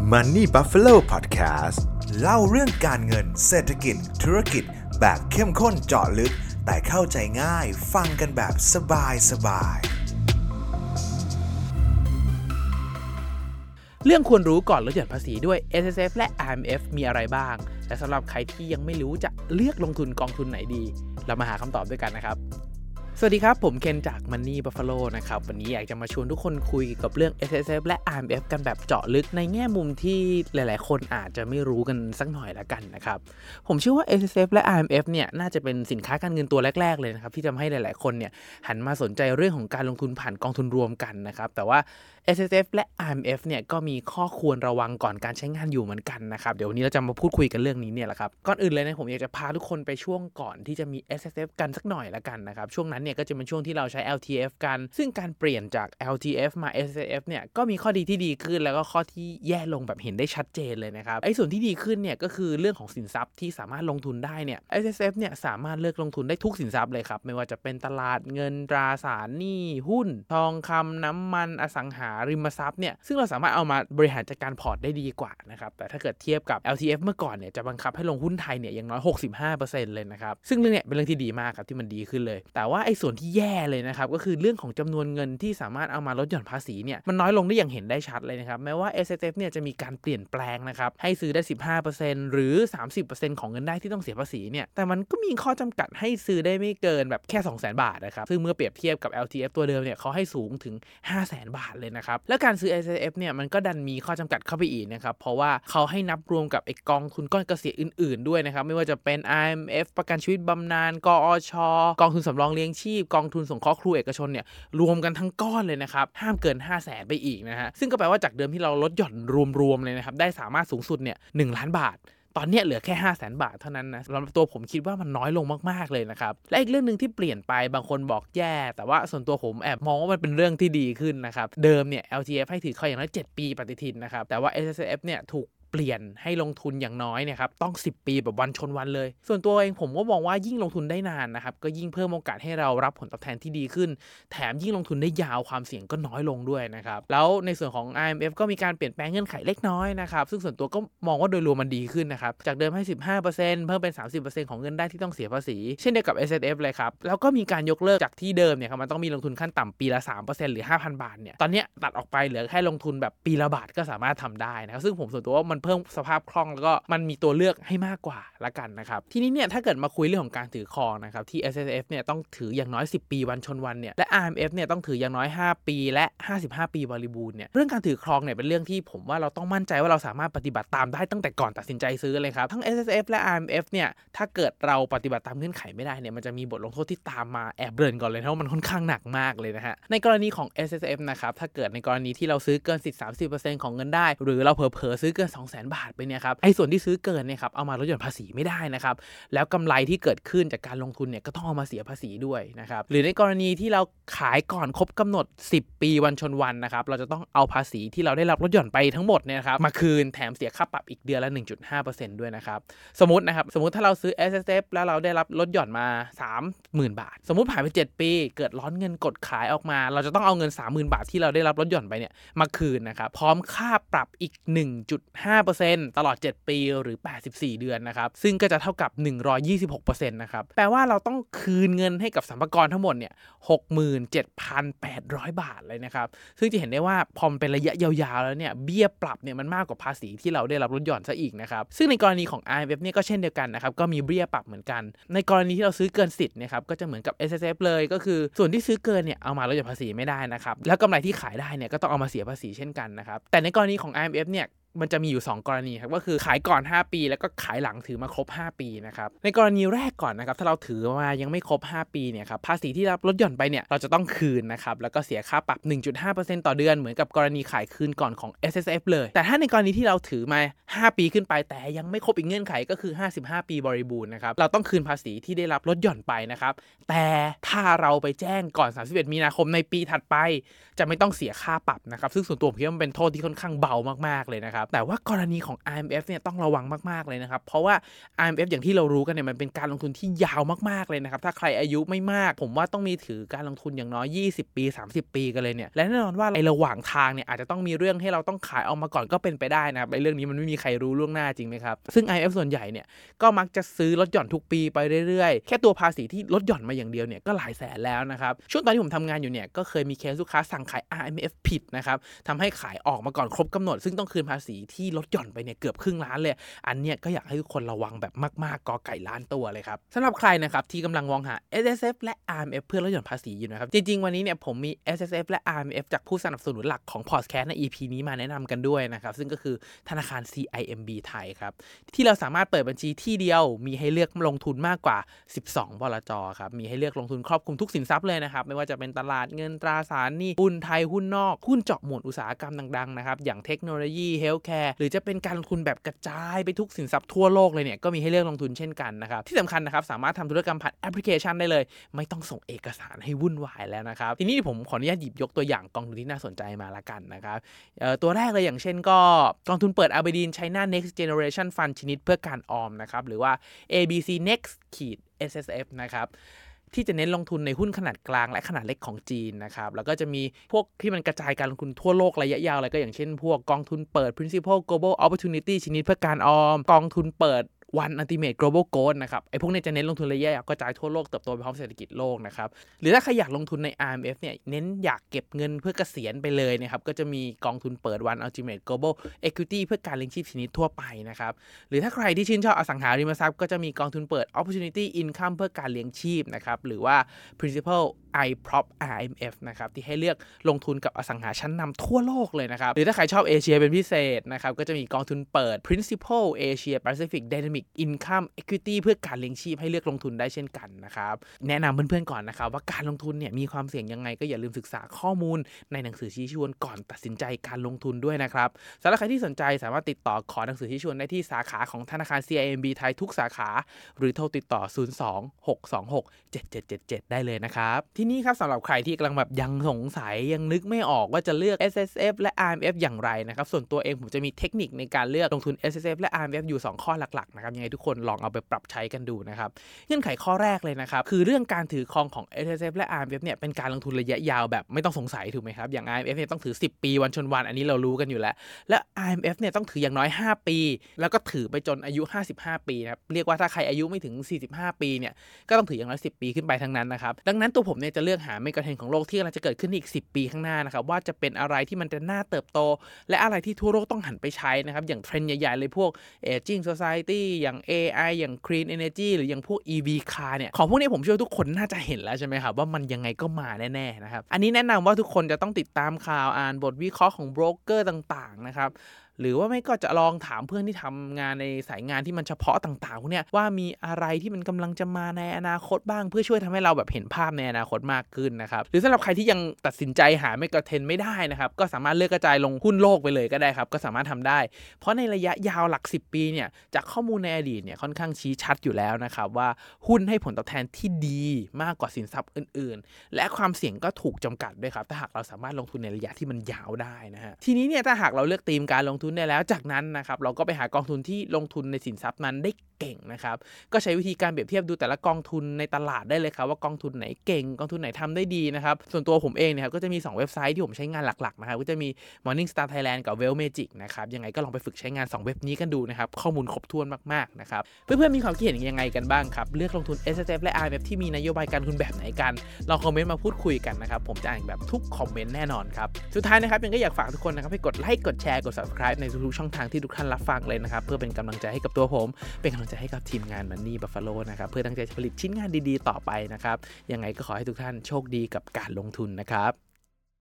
Money Buffalo Podcast เล่าเรื่องการเงินเศรษฐกิจ ธุรกิจ แบบเข้มข้นเจาะลึก แต่เข้าใจง่ายฟังกันแบบสบายสบาย เรื่องควรรู้ก่อนลดหย่อนภาษีด้วย S S F และ I M F มีอะไรบ้าง และสำหรับใครที่ยังไม่รู้จะเลือกลงทุนกองทุนไหนดี เรามาหาคำตอบด้วยกันนะครับ สวัสดีครับ ผมเคนจาก Money Buffalo นะครับ วันนี้อยากจะมาชวนทุกคนคุยกับเรื่อง S S F และ I M F กันแบบเจาะลึกในแง่มุมที่หลาย ๆ คนอาจจะไม่รู้กันสักหน่อยละกันนะครับ ผมเชื่อว่า S S F และ I M F เนี่ยน่าจะเป็นสินค้าการเงินตัวแรก ๆ เลยนะครับ ที่ทำให้หลาย ๆ คนเนี่ยหันมาสนใจเรื่องของการลงทุนผ่านกองทุนรวมกันนะครับ แต่ว่า S S F และ I M F เนี่ยก็มีข้อควรระวังก่อนการใช้งานอยู่เหมือนกันนะครับ เดี๋ยววันนี้เราจะมาพูดคุยกันเรื่องนี้เนี่ยแหละครับ ก่อนอื่นเลยนะผมอยากจะพาทุกคนไปช่วงก่อนที่จะมี S S F กันสักหน่อยละกันนะครับช่วงนั้นเนี่ยก็จะเป็นช่วงที่เราใช้ L T F กัน ซึ่งการเปลี่ยนจาก L T F มา S S F เนี่ยก็มีข้อดีที่ดีขึ้นแล้วก็ข้อที่แย่ลงแบบเห็นได้ชัดเจนเลยนะครับไอ้ส่วนที่ดีขึ้นเนี่ยก็คือเรื่องของสินทรัพย์ที่สามารถลงทุนได้เนี่ย S S F เนี่ยสามารถเลือกลงทุนได้ทุกสินทรัพย์เลยครับไม่ว่าจะเป็นตลาดเงินตราสารหนี้หุ้น ทองคำน้ำมันอสังหาริมทรัพย์เนี่ยซึ่งเราสามารถเอามาบริหารจัดการพอร์ตได้ดีกว่านะครับแต่ถ้าเกิดเทียบกับ LTF เมื่อก่อนเนี่ยจะบังคับให้ลงหุ้นไทยเนี่ยอย่างน้อย 65%เลยนะครับซึ่งเรื่องเนี้ยเป็นเรื่องที่ดีมากครับที่มันดีขึ้นเลย แต่ว่าไอ้ส่วนที่แย่เลยนะครับ ก็คือเรื่องของจำนวนเงินที่สามารถเอามาลดหย่อนภาษีเนี่ยมันน้อยลงได้อย่างเห็นได้ชัดเลยนะครับแม้ว่า S S F เนี่ยจะมีการเปลี่ยนแปลงนะครับให้ซื้อได้ 15%หรือ 30%ของเงินได้ที่ต้องเสียภาษีเนี่ยแต่มันก็มีข้อจำกัดให้ซื้อได้ไม่เกินแบบแค่ 200,000 บาทนะครับซึ่งเมื่อเปรียบเทียบกับ LTF ตัวเดิมเนี่ยเขาให้สูงถึง 500,000 บาทเลยนะครับและการซื้อ S S F เนี่ยมันก็ดันมีข้อจำกัดเข้าไปอีกนะครับเพราะว่าเขาให้นับรวมกับไอ้กองทุนก้อนเกษียณอื่น ๆด้วยนะครับไม่ว่าจะเป็น IMF ประกันชีวิตบำนาญกอชกองทุนสำรองเลี้ยงชีพกองทุนสงเคราะห์ครูเอกชนเนี่ยรวมกันทั้งก้อนเลยนะครับห้ามเกิน 5 0 0แสนไปอีกนะฮะซึ่งก็แปลว่าจากเดิมที่เราลดหย่อนรวมๆเลยนะครับได้สามารถสูงสุดเนี่ยหล้านบาทตอนนี้เหลือแค่ 5 0 0แสนบาทเท่านั้นนะสำหรับตัวผมคิดว่ามันน้อยลงมากๆเลยนะครับ และอีกเรื่องหนึ่งที่เปลี่ยนไปบางคนบอกแย่ แต่ว่าส่วนตัวผมแอบมองว่ามันเป็นเรื่องที่ดีขึ้นนะครับ เดิมเนี่ย LTF ให้ถือคอยอย่างน้อย7ปีปฏิทินนะครับ แต่ว่า SSF เนี่ยถูก เปลี่ยนให้ลงทุนอย่างน้อยเนี่ยครับต้อง 10 ปีแบบวันชนวันเลย ส่วนตัวเองผมก็มองว่ายิ่งลงทุนได้นานนะครับก็ยิ่งเพิ่มโอกาสให้เรารับผลตอบแทนที่ดีขึ้น แถมยิ่งลงทุนได้ยาวความเสี่ยงก็น้อยลงด้วยนะครับแล้วในส่วนของ IMF ก็มีการเปลี่ยนแปลงเงื่อนไขเล็กน้อยนะครับซึ่งส่วนตัวก็มองว่าโดยรวมมันดีขึ้นนะครับจากเดิมให้ 15%เพิ่มเป็น 30%ของเงินได้ที่ต้องเสียภาษี เช่นเดียวกับ S F เลยครับแล้วก็มีการยกเลิกจากที่เดิมเนี่ยครับมันต้องมีลงทุนขั้นต่ำปีละ 3%หรือ 5,000 บาทเนี่ยตอนนี้ตัดออกไปเหลือแค่ลงทุนแบบปีละบาทก็สามารถทำได้นะครับซึ่งผมส่วนตัวว่ามันเพิ่มสภาพคล่องแล้วก็มันมีตัวเลือกให้มากกว่าละกันนะครับ ทีนี้เนี่ยถ้าเกิดมาคุยเรื่องของการถือครองนะครับที่ S S F เนี่ยต้องถืออย่างน้อย 10 ปีวันชนวันเนี่ยและ R M F เนี่ยต้องถืออย่างน้อย 5 ปีและ 55 ปีบริบูรณ์เนี่ยเรื่องการถือครองเนี่ยเป็นเรื่องที่ผมว่าเราต้องมั่นใจว่าเราสามารถปฏิบัติตามได้ตั้งแต่ก่อนตัดสินใจซื้อเลยครับทั้ง S S F และ R M F เนี่ยถ้าเกิดเราปฏิบัติตามเงื่อนไขไม่ได้เนี่ยมันจะมีบทลงโทษที่ตามมาแอบเบิร์นก่อนเลยเพราะมันค่อนข้างหนักมากเลยนะฮะในกรณีของ S S F นะครับถ้าเกิดในกรณีที่เราซื้อเกินสิทธิ์30%ของเงินได้ หรือเราเผลอๆซื้อเกิน200,000 บาทไปเนี่ยครับไอ้ส่วนที่ซื้อเกินเนี่ยครับเอามาลดหย่อนภาษีไม่ได้นะครับแล้วกำไรที่เกิดขึ้นจากการลงทุนเนี่ยก็ต้องเอามาเสียภาษีด้วยนะครับหรือในกรณีที่เราขายก่อนครบกำหนด 10 ปีวันชนวันนะครับเราจะต้องเอาภาษีที่เราได้รับลดหย่อนไปทั้งหมดเนี่ยครับมาคืนแถมเสียค่าปรับอีกเดือนละ 1.5%ด้วยนะครับสมมตินะครับสมมติถ้าเราซื้อ S S F แล้วเราได้รับลดหย่อนมา 30,000 บาท สมมติผ่านไป 7 ปี เกิดร้อนเงินกดขายออกมา เราจะต้องเอาเงิน 30,000 บาทที่เราได้รับลดหย่อนไปเนี่ยมาคืนนะครับพร้อมค่าปรับอีก 1.5%ตลอด 7 ปีหรือ 84 เดือนนะครับซึ่งก็จะเท่ากับ 126%นะครับแปลว่าเราต้องคืนเงินให้กับสัมภาระทั้งหมดเนี่ย67,800 บาทเลยนะครับซึ่งจะเห็นได้ว่าพอมันเป็นระยะยาวๆแล้วเนี่ยเบี้ยปรับเนี่ยมันมากกว่าภาษีที่เราได้รับลดหย่อนซะอีกนะครับซึ่งในกรณีของ IMF เนี่ยก็เช่นเดียวกันนะครับก็มีเบี้ยปรับเหมือนกัน ในกรณีที่เราซื้อเกินสิทธิ์นะครับก็จะเหมือนกับ S S F เลยก็คือส่วนที่ซื้อเกินเนี่ยเอามาลดหย่อนภาษีไม่ได้นะครับแล้วกำไรที่ขายได้เนี่ยก็ต้องเอามาเสียภาษีเช่นกันนะครับแต่ในกรณีของ IMF เนี่ย มันจะมีอยู่ 2 กรณีครับก็คือขายก่อน 5 ปี แล้วก็ขายหลังถือมาครบ 5 ปีนะครับในกรณีแรกก่อนนะครับถ้าเราถือมายังไม่ครบ 5 ปีเนี่ยครับภาษีที่รับลดหย่อนไปเนี่ยเราจะต้องคืนนะครับแล้วก็เสียค่าปรับ 1.5%ต่อเดือนเหมือนกับกรณีขายคืนก่อนของ S S F เลย แต่ถ้าในกรณีที่เราถือมา 5 ปีขึ้นไป แต่ยังไม่ครบอีกเงื่อนไขก็คือ 55 ปีบริบูรณ์นะครับเราต้องคืนภาษีที่ได้รับลดหย่อนไปนะครับแต่ถ้าเราไปแจ้งก่อน 31 มีนาคมในปีถัดไป จะไม่ต้องเสียค่าปรับนะครับซึ่งส่วนตัวผมคิดว่ามันเป็นโทษที่ค่อนข้างเบามากๆเลยนะครับนะครับ แต่ว่ากรณีของ IMF เนี่ยต้องระวังมากๆเลยนะครับ เพราะว่า IMF อย่างที่เรารู้กันเนี่ยมันเป็นการลงทุนที่ยาวมากๆเลยนะครับ ถ้าใครอายุไม่มาก ผมว่าต้องมีถือการลงทุนอย่างน้อย 20 ปี 30 ปีกันเลยเนี่ย และแน่นอนว่าในระหว่างทางเนี่ยอาจจะต้องมีเรื่องให้เราต้องขายออกมาก่อนก็เป็นไปได้นะครับในเรื่องนี้มันไม่มีใครรู้ล่วงหน้าจริงไหมครับ ซึ่ง IMF ส่วนใหญ่เนี่ยก็มักจะซื้อลดหย่อนทุกปีไปเรื่อยๆ แค่ตัวภาษีที่ลดหย่อนมาอย่างเดียวเนี่ยก็หลายแสนแล้วนะครับ ช่วงตอนที่ผมทำงานอยู่เนี่ยก็เคยมีเคสลูกค้าสั่งขาย IMF ผิดนะครับทำให้ขายออกมาก่อนครบกำหนด ซึ่งต้องคืนภาษีที่ลดหย่อนไปเนี่ยเกือบครึ่งล้านเลย อันเนี้ยก็อยากให้ทุกคนระวังแบบมากๆกอไก่ล้านตัวเลยครับสำหรับใครนะครับที่กำลังมองหา SSF และ RMF เพื่อลดหย่อนภาษีอยู่นะครับจริงๆวันนี้เนี่ยผมมี SSF และ RMF จากผู้สนับสนุนหลักของ p o d c a s t ใน EP นี้มาแนะนำกันด้วยนะครับซึ่งก็คือธนาคาร C I M B ไทยครับที่เราสามารถเปิดบัญชีที่เดียวมีให้เลือกลงทุนมากกว่า 12บลจครับมีให้เลือกลงทุนครอบคลุมทุกสินทรัพย์เลยนะครับไม่ว่าจะเป็นตลาดเงินตราสารหนี้หุ้นไทยหุ้นนอกหุ้นเจาะหมวดอุตสาหกรรมดังๆนะครับอย่างเทคโนโลยี healthcare หรือจะเป็นการลงทุนแบบกระจายไปทุกสินทรัพย์ทั่วโลกเลยเนี่ยก็มีให้เลือกลงทุนเช่นกันนะครับที่สำคัญนะครับสามารถทำธุรกรรมผ่านแอปพลิเคชันได้เลย ไม่ต้องส่งเอกสารให้วุ่นวายแล้วนะครับทีนี้ผมขออนุญาตหยิบยกตัวอย่างกองทุนที่น่าสนใจมาละกันนะครับตัวแรกเลยอย่างเช่นก็กองทุนเปิด Aberdeen China Next Generation Fund ชนิดเพื่อการออมนะครับหรือว่า ABC Next ขีด SSF นะครับ ที่จะเน้นลงทุนในหุ้นขนาดกลางและขนาดเล็กของจีนนะครับแล้วก็จะมีพวกที่มันกระจายการลงทุนทั่วโลกระยะยาวอะไรก็อย่างเช่น พวกกองทุนเปิด principal global opportunity ชนิดเพื่อการออม กองทุนเปิด วันอันติเมท global gold นะครับไอ้พวกนี้จะเน้นลงทุนระยะยาวกระจายทั่วโลกเติบโตไปพร้อมเศรษฐกิจโลกนะครับหรือถ้าใครอยากลงทุนใน RMF เนี่ยเน้นอยากเก็บเงินเพื่อเกษียณไปเลยนะครับก็จะมีกองทุนเปิดวันอัลติเมท global equity เพื่อการเลี้ยงชีพชนิดทั่วไปนะครับหรือถ้าใครที่ชื่นชอบอสังหาริมทรัพย์ก็จะมีกองทุนเปิด opportunity income เพื่อการเลี้ยงชีพนะครับหรือว่า principal iProp RMF นะครับที่ให้เลือกลงทุนกับอสังหาชั้นนำทั่วโลกเลยนะครับหรือถ้าใครชอบเอเชียเป็นพิเศษนะครับก็จะมีกองทุนเปิด Principal Asia Pacific Dynamic Income Equity เพื่อการเลี้ยงชีพให้เลือกลงทุนได้เช่นกันนะครับ แนะนำเพื่อนๆก่อนนะครับ ว่าการลงทุนเนี่ยมีความเสี่ยงยังไงก็อย่าลืมศึกษาข้อมูลในหนังสือชี้ชวนก่อนตัดสินใจการลงทุนด้วยนะครับสำหรับใครที่สนใจสามารถติดต่อขอหนังสือชี้ชวนได้ที่สาขาของธนาคาร CIMB ไทยทุกสาขา หรือโทรติดต่อ 026267777 ได้เลยนะครับ ที่นี่ครับสำหรับใครที่กำลังแบบยังสงสัยยังนึกไม่ออกว่าจะเลือก S S F และ R M F อย่างไรนะครับส่วนตัวเองผมจะมีเทคนิคในการเลือกลงทุน S S F และ R M F อยู่ 2 ข้อหลักๆนะครับยังไงทุกคนลองเอาไปปรับใช้กันดูนะครับเงื่อนไขข้อแรกเลยนะครับคือเรื่องการถือครองของ S S F และ R M F เนี่ยเป็นการลงทุนระยะยาวแบบไม่ต้องสงสัยถูกไหมครับอย่าง R M F เนี่ยต้องถือ 10 ปีวันชนวันอันนี้เรารู้กันอยู่แล้ว และ R M F เนี่ยต้องถืออย่างน้อย 5 ปี แล้วก็ถือไปจนอายุ 55 ปีนะครับเรียกว่าถ้าใครอายุไม่ถึง 45 ปีเนี่ยก็ต้องถืออย่างน้อย 10 ปีขึ้นไปทั้งนั้นนะครับดังนั้นตัวผมเนี่ยจะเลือกหาเมกะเทรนของโลกที่กำลังจะเกิดขึ้นอีก 10 ปีข้างหน้านะครับว่าจะเป็นอะไรที่มันจะน่าเติบโต และอะไรที่ทั่วโลกต้องหันไปใช้นะครับอย่างเทรนด์ใหญ่ๆเลยพวก aging society อย่าง AI อย่าง clean energy หรืออย่างพวก EV car เนี่ย ของพวกนี้ผมเชื่อทุกคนน่าจะเห็นแล้วใช่ไหมครับ ว่ามันยังไงก็มาแน่ ๆ นะครับ อันนี้แนะนำว่าทุกคนจะต้องติดตามข่าวอ่านบทวิเคราะห์ของโบรกเกอร์ต่าง ๆ นะครับ หรือว่าไม่ก็จะลองถามเพื่อนที่ทำงานในสายงานที่มันเฉพาะต่างๆเนี้ยว่ามีอะไรที่มันกำลังจะมาในอนาคตบ้าง เพื่อช่วยทำให้เราแบบเห็นภาพในอนาคตมากขึ้นนะครับหรือสำหรับใครที่ยังตัดสินใจหาไม่กระเทนไม่ได้นะครับก็สามารถเลือกกระจายลงหุ้นโลกไปเลยก็ได้ครับก็สามารถทำได้ เพราะในระยะยาวหลัก 10 ปีเนี่ยจากข้อมูลในอดีตเนี่ยค่อนข้างชี้ชัดอยู่แล้วนะครับว่าหุ้นให้ผลตอบแทนที่ดีมากกว่าสินทรัพย์อื่น ๆ และความเสี่ยงก็ถูกจำกัดด้วยครับถ้าหากเราสามารถลงทุนในระยะที่มันยาวได้นะฮะทีนี้เนี่ยถ้าหากเราเลือกธีมการลงทุนได้แล้วจากนั้นนะครับเราก็ไปหากองทุนที่ลงทุนในสินทรัพย์นั้นได้เก่งนะครับ ก็ใช้วิธีการเปรียบเทียบดูแต่ละกองทุนในตลาดได้เลยครับว่ากองทุนไหนเก่งกองทุนไหนทำได้ดีนะครับ ส่วนตัวผมเองเนี่ยครับก็จะมี 2 เว็บไซต์ที่ผมใช้งานหลักๆนะครับก็จะมี Morning Star Thailand กับ Well Magic นะครับยังไงก็ลองไปฝึกใช้งาน 2 เว็บนี้กันดูนะครับข้อมูลครบถ้วนมากๆนะครับเพื่อนๆมีความคิดเห็นยังไงกันบ้างครับเลือกลงทุน S F และ R M F ที่มีนโยบายการทุนแบบไหนกันลองคอมเมนต์มาพูดคุยกันนะครับผมจะอ่านแบบทุกคอมเมนต์แน่นอนครับสุดท้ายนะครับยังก็อยากฝากทุกคนนะครับให้กดไลค์กดแชร์กด subscribe ในทุกๆช่องทางที่ทุกท่านรับฟังเลยนะครับ เพื่อเป็นกำลังใจให้กับตัวผม เป็นกำลังใจให้กับทีมงานมันนี่บัฟฟาโลนะครับเพื่อตั้งใจผลิตชิ้นงานดีๆ ต่อไปนะครับยังไงก็ขอให้ทุกท่านโชคดีกับการลงทุนนะครับ